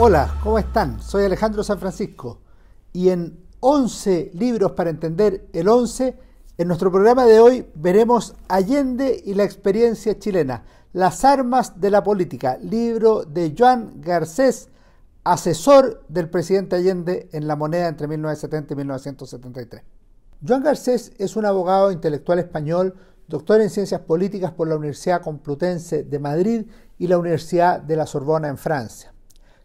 Hola, ¿cómo están? Soy Alejandro San Francisco y en 11 libros para entender el 11, en nuestro programa de hoy veremos Allende y la experiencia chilena, las armas de la política, libro de Joan Garcés, asesor del presidente Allende en la moneda entre 1970 y 1973. Joan Garcés es un abogado intelectual español, doctor en ciencias políticas por la Universidad Complutense de Madrid y la Universidad de la Sorbona en Francia.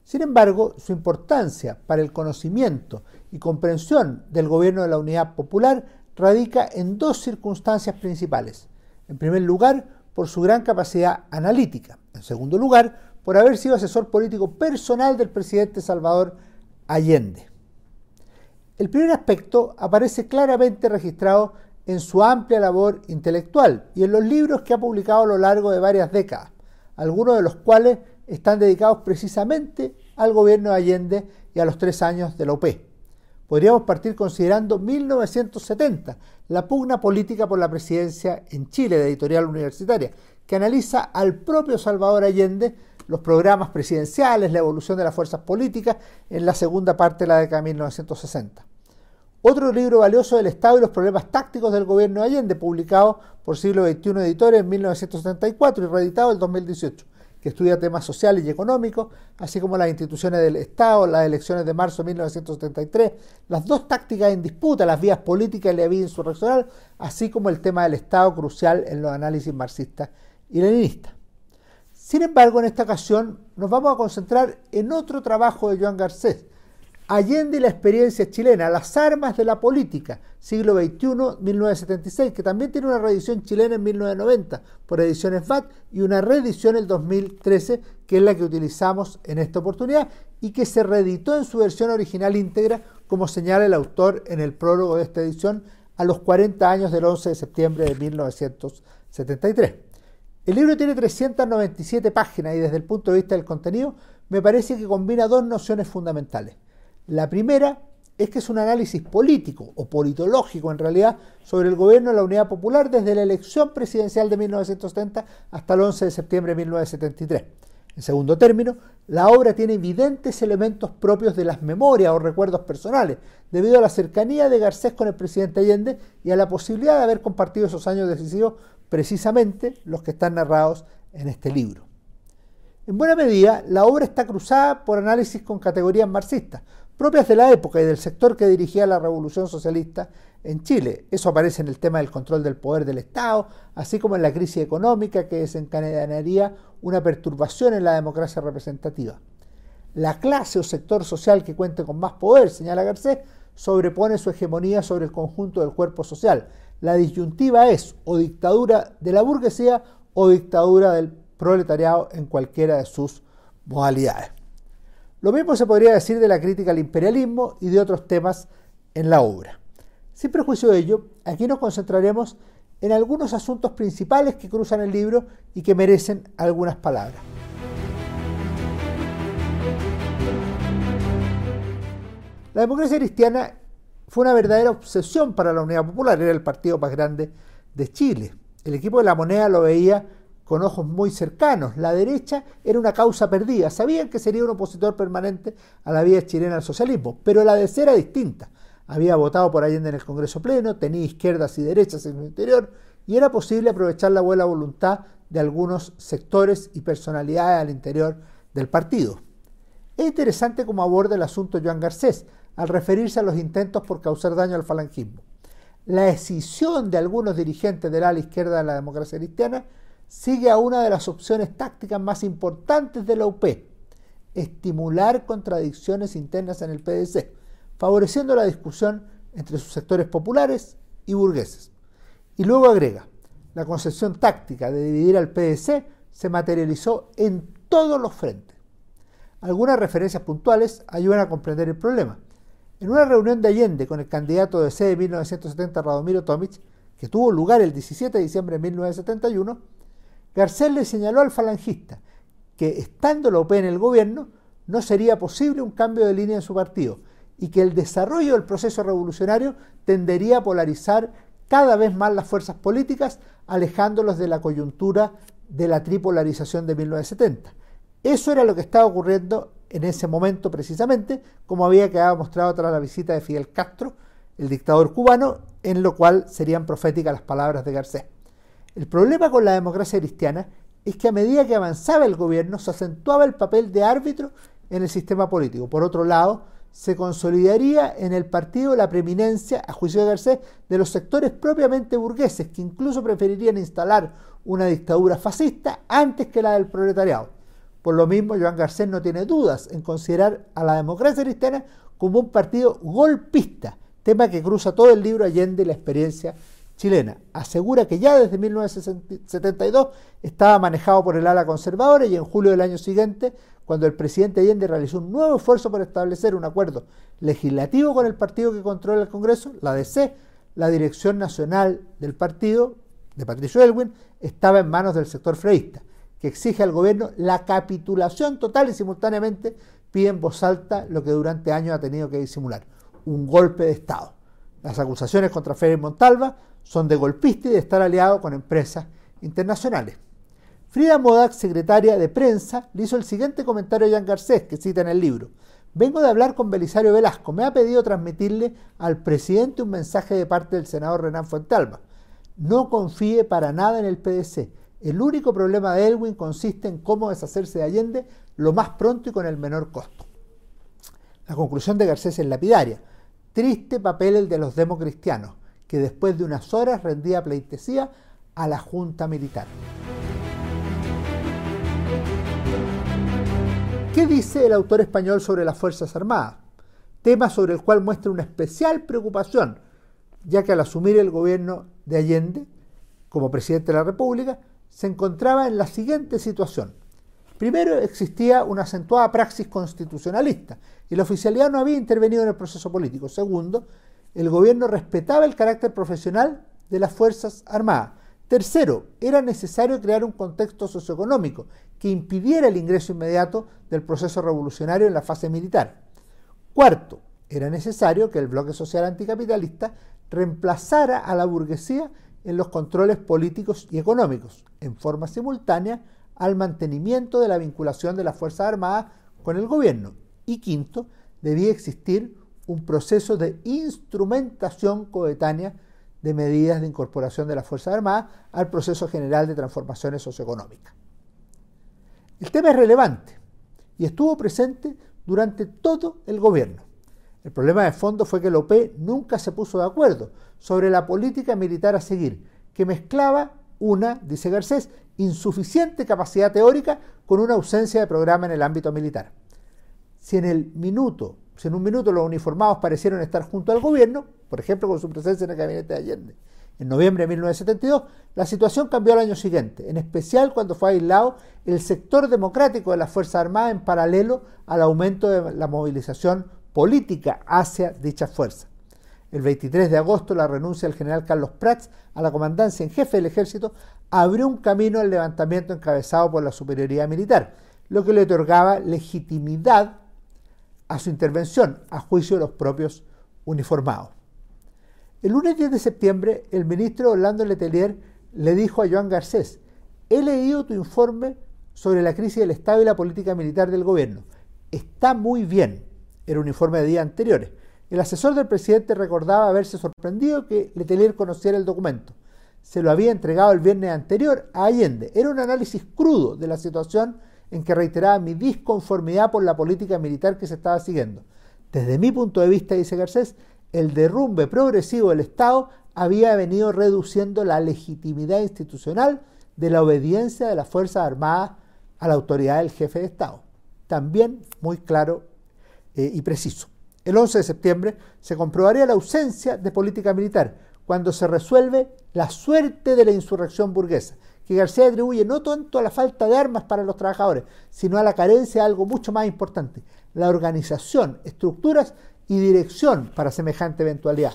Sin embargo, su importancia para el conocimiento y comprensión del gobierno de la Unidad Popular radica en dos circunstancias principales. En primer lugar, por su gran capacidad analítica. En segundo lugar, por haber sido asesor político personal del presidente Salvador Allende. El primer aspecto aparece claramente registrado en su amplia labor intelectual y en los libros que ha publicado a lo largo de varias décadas, algunos de los cuales están dedicados precisamente al gobierno de Allende y a los tres años de la UP. Podríamos partir considerando 1970, la pugna política por la presidencia en Chile de editorial universitaria, que analiza al propio Salvador Allende los programas presidenciales, la evolución de las fuerzas políticas en la segunda parte de la década de 1960. Otro libro valioso del Estado y los problemas tácticos del gobierno de Allende, publicado por Siglo XXI Editores en 1974 y reeditado en 2018 que estudia temas sociales y económicos, así como las instituciones del Estado, las elecciones de marzo de 1973, las dos tácticas en disputa, las vías políticas y la vía insurreccional, así como el tema del Estado crucial en los análisis marxistas y leninistas. Sin embargo, en esta ocasión nos vamos a concentrar en otro trabajo de Joan Garcés, Allende y la experiencia chilena, las armas de la política, siglo XXI, 1976, que también tiene una reedición chilena en 1990 por ediciones VAT y una reedición en 2013, que es la que utilizamos en esta oportunidad y que se reeditó en su versión original íntegra, como señala el autor en el prólogo de esta edición, a los 40 años del 11 de septiembre de 1973. El libro tiene 397 páginas y desde el punto de vista del contenido me parece que combina dos nociones fundamentales. La primera es que es un análisis político o politológico en realidad sobre el gobierno de la Unidad Popular desde la elección presidencial de 1970 hasta el 11 de septiembre de 1973. En segundo término, la obra tiene evidentes elementos propios de las memorias o recuerdos personales, debido a la cercanía de Garcés con el presidente Allende y a la posibilidad de haber compartido esos años decisivos precisamente los que están narrados en este libro. En buena medida, la obra está cruzada por análisis con categorías marxistas, propias de la época y del sector que dirigía la revolución socialista en Chile. Eso aparece en el tema del control del poder del Estado, así como en la crisis económica que desencadenaría una perturbación en la democracia representativa. La clase o sector social que cuente con más poder, señala Garcés, sobrepone su hegemonía sobre el conjunto del cuerpo social. La disyuntiva es o dictadura de la burguesía o dictadura del proletariado en cualquiera de sus modalidades. Lo mismo se podría decir de la crítica al imperialismo y de otros temas en la obra. Sin prejuicio de ello, aquí nos concentraremos en algunos asuntos principales que cruzan el libro y que merecen algunas palabras. La democracia cristiana fue una verdadera obsesión para la Unidad Popular, era el partido más grande de Chile. El equipo de la moneda lo veía con ojos muy cercanos. La derecha era una causa perdida. Sabían que sería un opositor permanente a la vida chilena al socialismo, pero la de ser era distinta. Había votado por Allende en el Congreso Pleno, tenía izquierdas y derechas en su interior y era posible aprovechar la buena voluntad de algunos sectores y personalidades al interior del partido. Es interesante cómo aborda el asunto Joan Garcés al referirse a los intentos por causar daño al falangismo. La escisión de algunos dirigentes del ala izquierda de la democracia cristiana sigue a una de las opciones tácticas más importantes de la UP, estimular contradicciones internas en el PDC, favoreciendo la discusión entre sus sectores populares y burgueses. Y luego agrega, la concepción táctica de dividir al PDC se materializó en todos los frentes. Algunas referencias puntuales ayudan a comprender el problema. En una reunión de Allende con el candidato de C de 1970, Radomiro Tomic, que tuvo lugar el 17 de diciembre de 1971, Garcés le señaló al falangista que, estando OP en el gobierno, no sería posible un cambio de línea en su partido y que el desarrollo del proceso revolucionario tendería a polarizar cada vez más las fuerzas políticas, alejándolos de la coyuntura de la tripolarización de 1970. Eso era lo que estaba ocurriendo en ese momento precisamente, como había quedado mostrado tras la visita de Fidel Castro, el dictador cubano, en lo cual serían proféticas las palabras de Garcés. El problema con la democracia cristiana es que a medida que avanzaba el gobierno se acentuaba el papel de árbitro en el sistema político. Por otro lado, se consolidaría en el partido la preeminencia, a juicio de Garcés, de los sectores propiamente burgueses, que incluso preferirían instalar una dictadura fascista antes que la del proletariado. Por lo mismo, Joan Garcés no tiene dudas en considerar a la democracia cristiana como un partido golpista, tema que cruza todo el libro Allende y la experiencia chilena. Asegura que ya desde 1972 estaba manejado por el ala conservadora y en julio del año siguiente cuando el presidente Allende realizó un nuevo esfuerzo por establecer un acuerdo legislativo con el partido que controla el Congreso, la DC, la dirección nacional del partido de Patricio Elwin estaba en manos del sector freísta, que exige al gobierno la capitulación total y simultáneamente pide en voz alta lo que durante años ha tenido que disimular, un golpe de Estado. Las acusaciones contra Félix Montalva son de golpista y de estar aliado con empresas internacionales. Frida Modak, secretaria de prensa, le hizo el siguiente comentario a Jean Garcés, que cita en el libro. Vengo de hablar con Belisario Velasco. Me ha pedido transmitirle al presidente un mensaje de parte del senador Renan Fuentalba. No confíe para nada en el PDC. El único problema de Elwin consiste en cómo deshacerse de Allende lo más pronto y con el menor costo. La conclusión de Garcés es lapidaria. Triste papel el de los democristianos, que después de unas horas rendía pleitesía a la Junta Militar. ¿Qué dice el autor español sobre las Fuerzas Armadas? Tema sobre el cual muestra una especial preocupación, ya que al asumir el gobierno de Allende como presidente de la República, se encontraba en la siguiente situación. Primero, existía una acentuada praxis constitucionalista y la oficialidad no había intervenido en el proceso político. Segundo, el gobierno respetaba el carácter profesional de las Fuerzas Armadas. Tercero, era necesario crear un contexto socioeconómico que impidiera el ingreso inmediato del proceso revolucionario en la fase militar. Cuarto, era necesario que el bloque social anticapitalista reemplazara a la burguesía en los controles políticos y económicos, en forma simultánea al mantenimiento de la vinculación de las Fuerzas Armadas con el gobierno. Y quinto, debía existir un proceso de instrumentación coetánea de medidas de incorporación de las Fuerzas Armadas al proceso general de transformaciones socioeconómicas. El tema es relevante y estuvo presente durante todo el gobierno. El problema de fondo fue que la OP nunca se puso de acuerdo sobre la política militar a seguir, que mezclaba una, dice Garcés, insuficiente capacidad teórica con una ausencia de programa en el ámbito militar. Si en el minuto, si en un minuto los uniformados parecieron estar junto al gobierno, por ejemplo con su presencia en el gabinete de Allende, en noviembre de 1972, la situación cambió al año siguiente, en especial cuando fue aislado el sector democrático de las Fuerzas Armadas en paralelo al aumento de la movilización política hacia dicha fuerza. El 23 de agosto, la renuncia del general Carlos Prats a la comandancia en jefe del ejército abrió un camino al levantamiento encabezado por la superioridad militar, lo que le otorgaba legitimidad a su intervención a juicio de los propios uniformados. El lunes 10 de septiembre, el ministro Orlando Letelier le dijo a Joan Garcés, he leído tu informe sobre la crisis del Estado y la política militar del gobierno. Está muy bien. Era un informe de días anteriores. El asesor del presidente recordaba haberse sorprendido que Letelier conociera el documento. Se lo había entregado el viernes anterior a Allende. Era un análisis crudo de la situación en que reiteraba mi disconformidad por la política militar que se estaba siguiendo. Desde mi punto de vista, dice Garcés, el derrumbe progresivo del Estado había venido reduciendo la legitimidad institucional de la obediencia de las Fuerzas Armadas a la autoridad del jefe de Estado. También muy claro eh, y preciso. El 11 de septiembre se comprobaría la ausencia de política militar cuando se resuelve la suerte de la insurrección burguesa, que García atribuye no tanto a la falta de armas para los trabajadores, sino a la carencia de algo mucho más importante, la organización, estructuras y dirección para semejante eventualidad.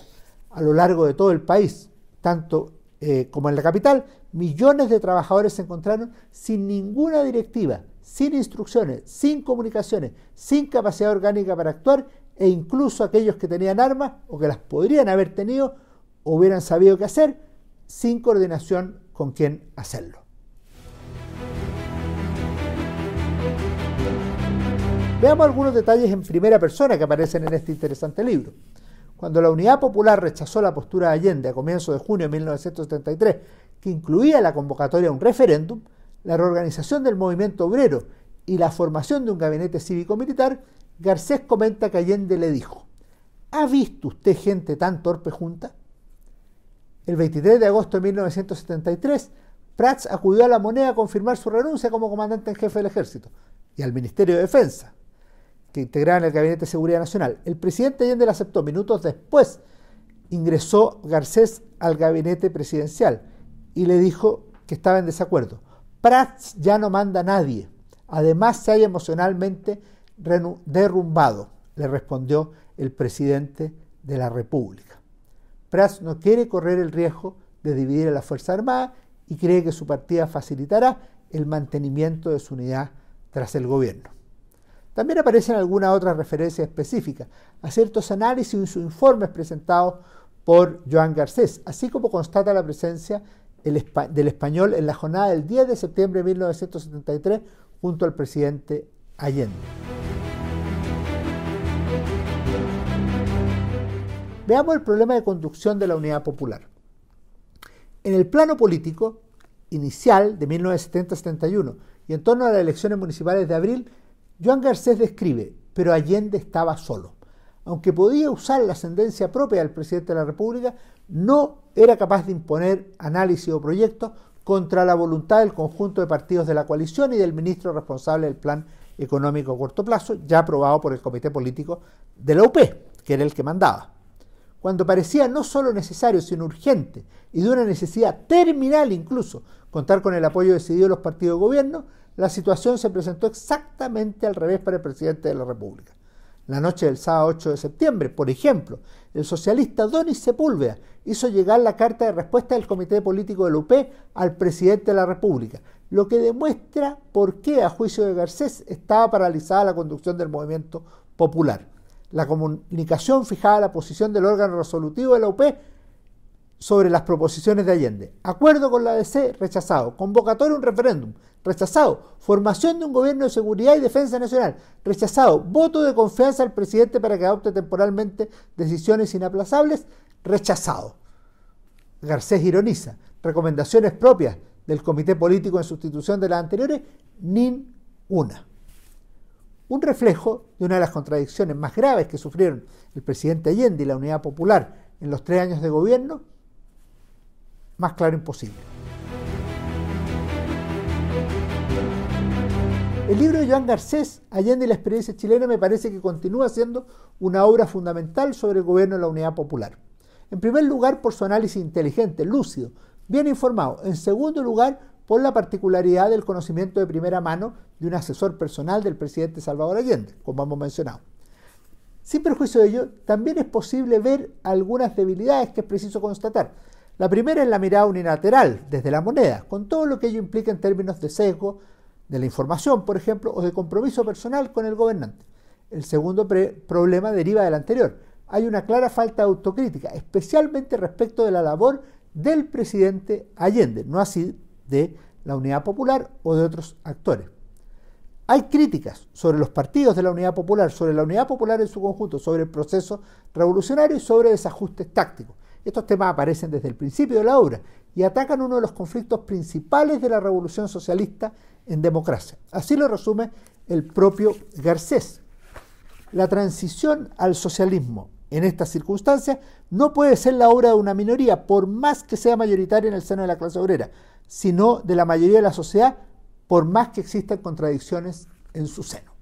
A lo largo de todo el país, tanto eh, como en la capital, millones de trabajadores se encontraron sin ninguna directiva, sin instrucciones, sin comunicaciones, sin capacidad orgánica para actuar e incluso aquellos que tenían armas o que las podrían haber tenido hubieran sabido qué hacer sin coordinación con quién hacerlo. Veamos algunos detalles en primera persona que aparecen en este interesante libro. Cuando la Unidad Popular rechazó la postura de Allende a comienzos de junio de 1973, que incluía la convocatoria a un referéndum, la reorganización del movimiento obrero y la formación de un gabinete cívico-militar, Garcés comenta que Allende le dijo, ¿ha visto usted gente tan torpe junta? El 23 de agosto de 1973, Prats acudió a la moneda a confirmar su renuncia como comandante en jefe del ejército y al Ministerio de Defensa, que integraban el Gabinete de Seguridad Nacional. El presidente Allende la aceptó. Minutos después ingresó Garcés al gabinete presidencial y le dijo que estaba en desacuerdo. Prats ya no manda a nadie. Además se haya emocionalmente derrumbado, le respondió el presidente de la República. Prats no quiere correr el riesgo de dividir a la Fuerza Armada y cree que su partida facilitará el mantenimiento de su unidad tras el gobierno. También aparecen algunas otras referencias específicas a ciertos análisis y informes presentados por Joan Garcés, así como constata la presencia del español en la jornada del 10 de septiembre de 1973 junto al presidente Allende. Veamos el problema de conducción de la Unidad Popular. En el plano político inicial de 1970-71 y en torno a las elecciones municipales de abril, Joan Garcés describe, pero Allende estaba solo. Aunque podía usar la ascendencia propia del presidente de la República, no era capaz de imponer análisis o proyectos contra la voluntad del conjunto de partidos de la coalición y del ministro responsable del plan económico a corto plazo, ya aprobado por el comité político de la UP, que era el que mandaba. Cuando parecía no solo necesario, sino urgente, y de una necesidad terminal incluso, contar con el apoyo decidido de los partidos de gobierno, la situación se presentó exactamente al revés para el presidente de la República. La noche del sábado 8 de septiembre, por ejemplo, el socialista Donis Sepúlveda hizo llegar la carta de respuesta del Comité Político del UP al presidente de la República, lo que demuestra por qué, a juicio de Garcés, estaba paralizada la conducción del movimiento popular. La comunicación fijaba la posición del órgano resolutivo de la UP sobre las proposiciones de Allende. Acuerdo con la ADC, rechazado. Convocatoria un referéndum, rechazado. Formación de un gobierno de seguridad y defensa nacional, rechazado. Voto de confianza al presidente para que adopte temporalmente decisiones inaplazables, rechazado. Garcés ironiza. Recomendaciones propias del comité político en sustitución de las anteriores, ninguna. Un reflejo de una de las contradicciones más graves que sufrieron el presidente Allende y la Unidad Popular en los tres años de gobierno, más claro imposible. El libro de Joan Garcés, Allende y la experiencia chilena, me parece que continúa siendo una obra fundamental sobre el gobierno de la unidad popular. En primer lugar, por su análisis inteligente, lúcido, bien informado. En segundo lugar, por la particularidad del conocimiento de primera mano de un asesor personal del presidente Salvador Allende, como hemos mencionado. Sin perjuicio de ello, también es posible ver algunas debilidades que es preciso constatar. La primera es la mirada unilateral, desde la moneda, con todo lo que ello implica en términos de sesgo de la información, por ejemplo, o de compromiso personal con el gobernante. El segundo problema deriva del anterior. Hay una clara falta de autocrítica, especialmente respecto de la labor del presidente Allende, no así de la Unidad Popular o de otros actores. Hay críticas sobre los partidos de la Unidad Popular, sobre la Unidad Popular en su conjunto, sobre el proceso revolucionario y sobre desajustes tácticos. Estos temas aparecen desde el principio de la obra y atacan uno de los conflictos principales de la revolución socialista en democracia. Así lo resume el propio Garcés. La transición al socialismo en estas circunstancias no puede ser la obra de una minoría, por más que sea mayoritaria en el seno de la clase obrera, sino de la mayoría de la sociedad, por más que existan contradicciones en su seno.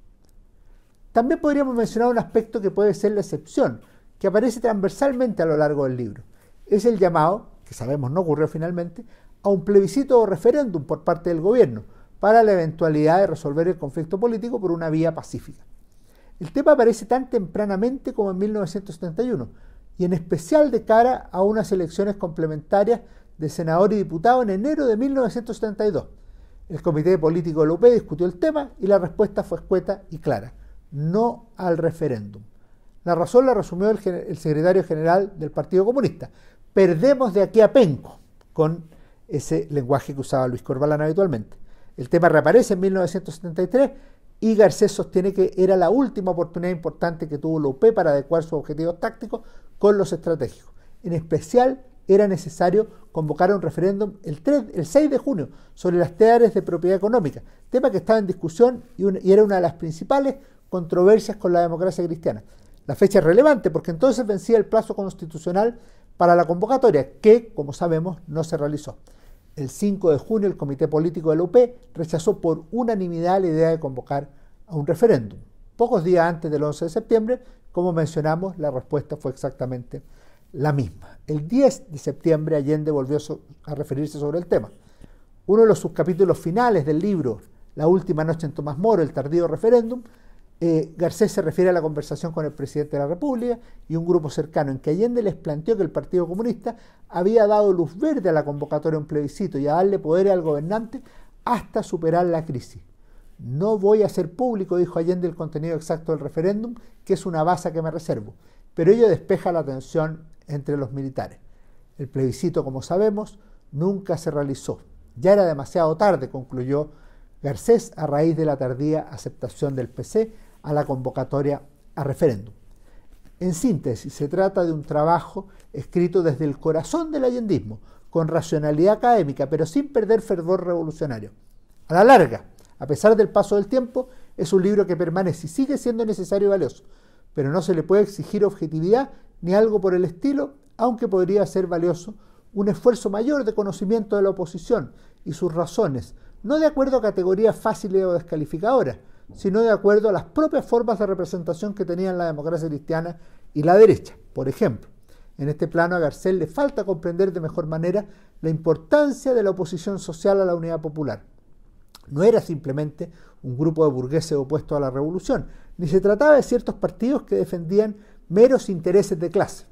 También podríamos mencionar un aspecto que puede ser la excepción, que aparece transversalmente a lo largo del libro es el llamado, que sabemos no ocurrió finalmente, a un plebiscito o referéndum por parte del gobierno para la eventualidad de resolver el conflicto político por una vía pacífica. El tema aparece tan tempranamente como en 1971 y en especial de cara a unas elecciones complementarias de senador y diputado en enero de 1972. El Comité Político de UP discutió el tema y la respuesta fue escueta y clara, no al referéndum. La razón la resumió el, el secretario general del Partido Comunista, perdemos de aquí a penco, con ese lenguaje que usaba Luis Corbalán habitualmente. El tema reaparece en 1973 y Garcés sostiene que era la última oportunidad importante que tuvo UP para adecuar sus objetivos tácticos con los estratégicos. En especial, era necesario convocar un referéndum el, 3, el 6 de junio sobre las teares de propiedad económica, tema que estaba en discusión y, y era una de las principales controversias con la democracia cristiana. La fecha es relevante porque entonces vencía el plazo constitucional para la convocatoria, que, como sabemos, no se realizó. El 5 de junio el Comité Político de la UP rechazó por unanimidad la idea de convocar a un referéndum. Pocos días antes del 11 de septiembre, como mencionamos, la respuesta fue exactamente la misma. El 10 de septiembre Allende volvió a referirse sobre el tema. Uno de los subcapítulos finales del libro La última noche en Tomás Moro, el tardío referéndum, eh, Garcés se refiere a la conversación con el presidente de la República y un grupo cercano en que Allende les planteó que el Partido Comunista había dado luz verde a la convocatoria de un plebiscito y a darle poder al gobernante hasta superar la crisis. No voy a hacer público, dijo Allende, el contenido exacto del referéndum, que es una base que me reservo, pero ello despeja la tensión entre los militares. El plebiscito, como sabemos, nunca se realizó. Ya era demasiado tarde, concluyó Garcés a raíz de la tardía aceptación del PC a la convocatoria a referéndum. En síntesis, se trata de un trabajo escrito desde el corazón del allendismo, con racionalidad académica, pero sin perder fervor revolucionario. A la larga, a pesar del paso del tiempo, es un libro que permanece y sigue siendo necesario y valioso, pero no se le puede exigir objetividad ni algo por el estilo, aunque podría ser valioso un esfuerzo mayor de conocimiento de la oposición y sus razones, no de acuerdo a categorías fáciles o descalificadoras, sino de acuerdo a las propias formas de representación que tenían la democracia cristiana y la derecha. Por ejemplo, en este plano a Garcés le falta comprender de mejor manera la importancia de la oposición social a la unidad popular. No era simplemente un grupo de burgueses opuestos a la revolución, ni se trataba de ciertos partidos que defendían meros intereses de clase.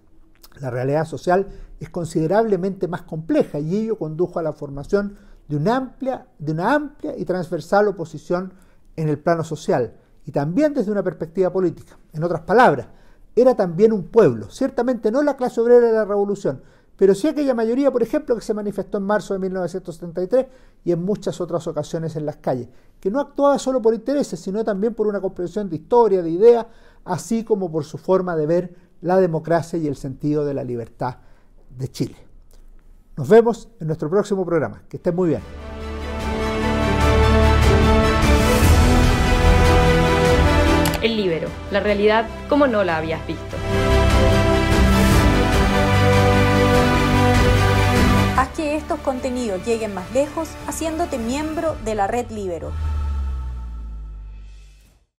La realidad social es considerablemente más compleja y ello condujo a la formación de una amplia, de una amplia y transversal oposición en el plano social y también desde una perspectiva política. En otras palabras, era también un pueblo, ciertamente no la clase obrera de la revolución, pero sí aquella mayoría, por ejemplo, que se manifestó en marzo de 1973 y en muchas otras ocasiones en las calles, que no actuaba solo por intereses, sino también por una comprensión de historia, de ideas, así como por su forma de ver la democracia y el sentido de la libertad de Chile. Nos vemos en nuestro próximo programa. Que estén muy bien. La realidad como no la habías visto. Haz que estos contenidos lleguen más lejos haciéndote miembro de la red Libero.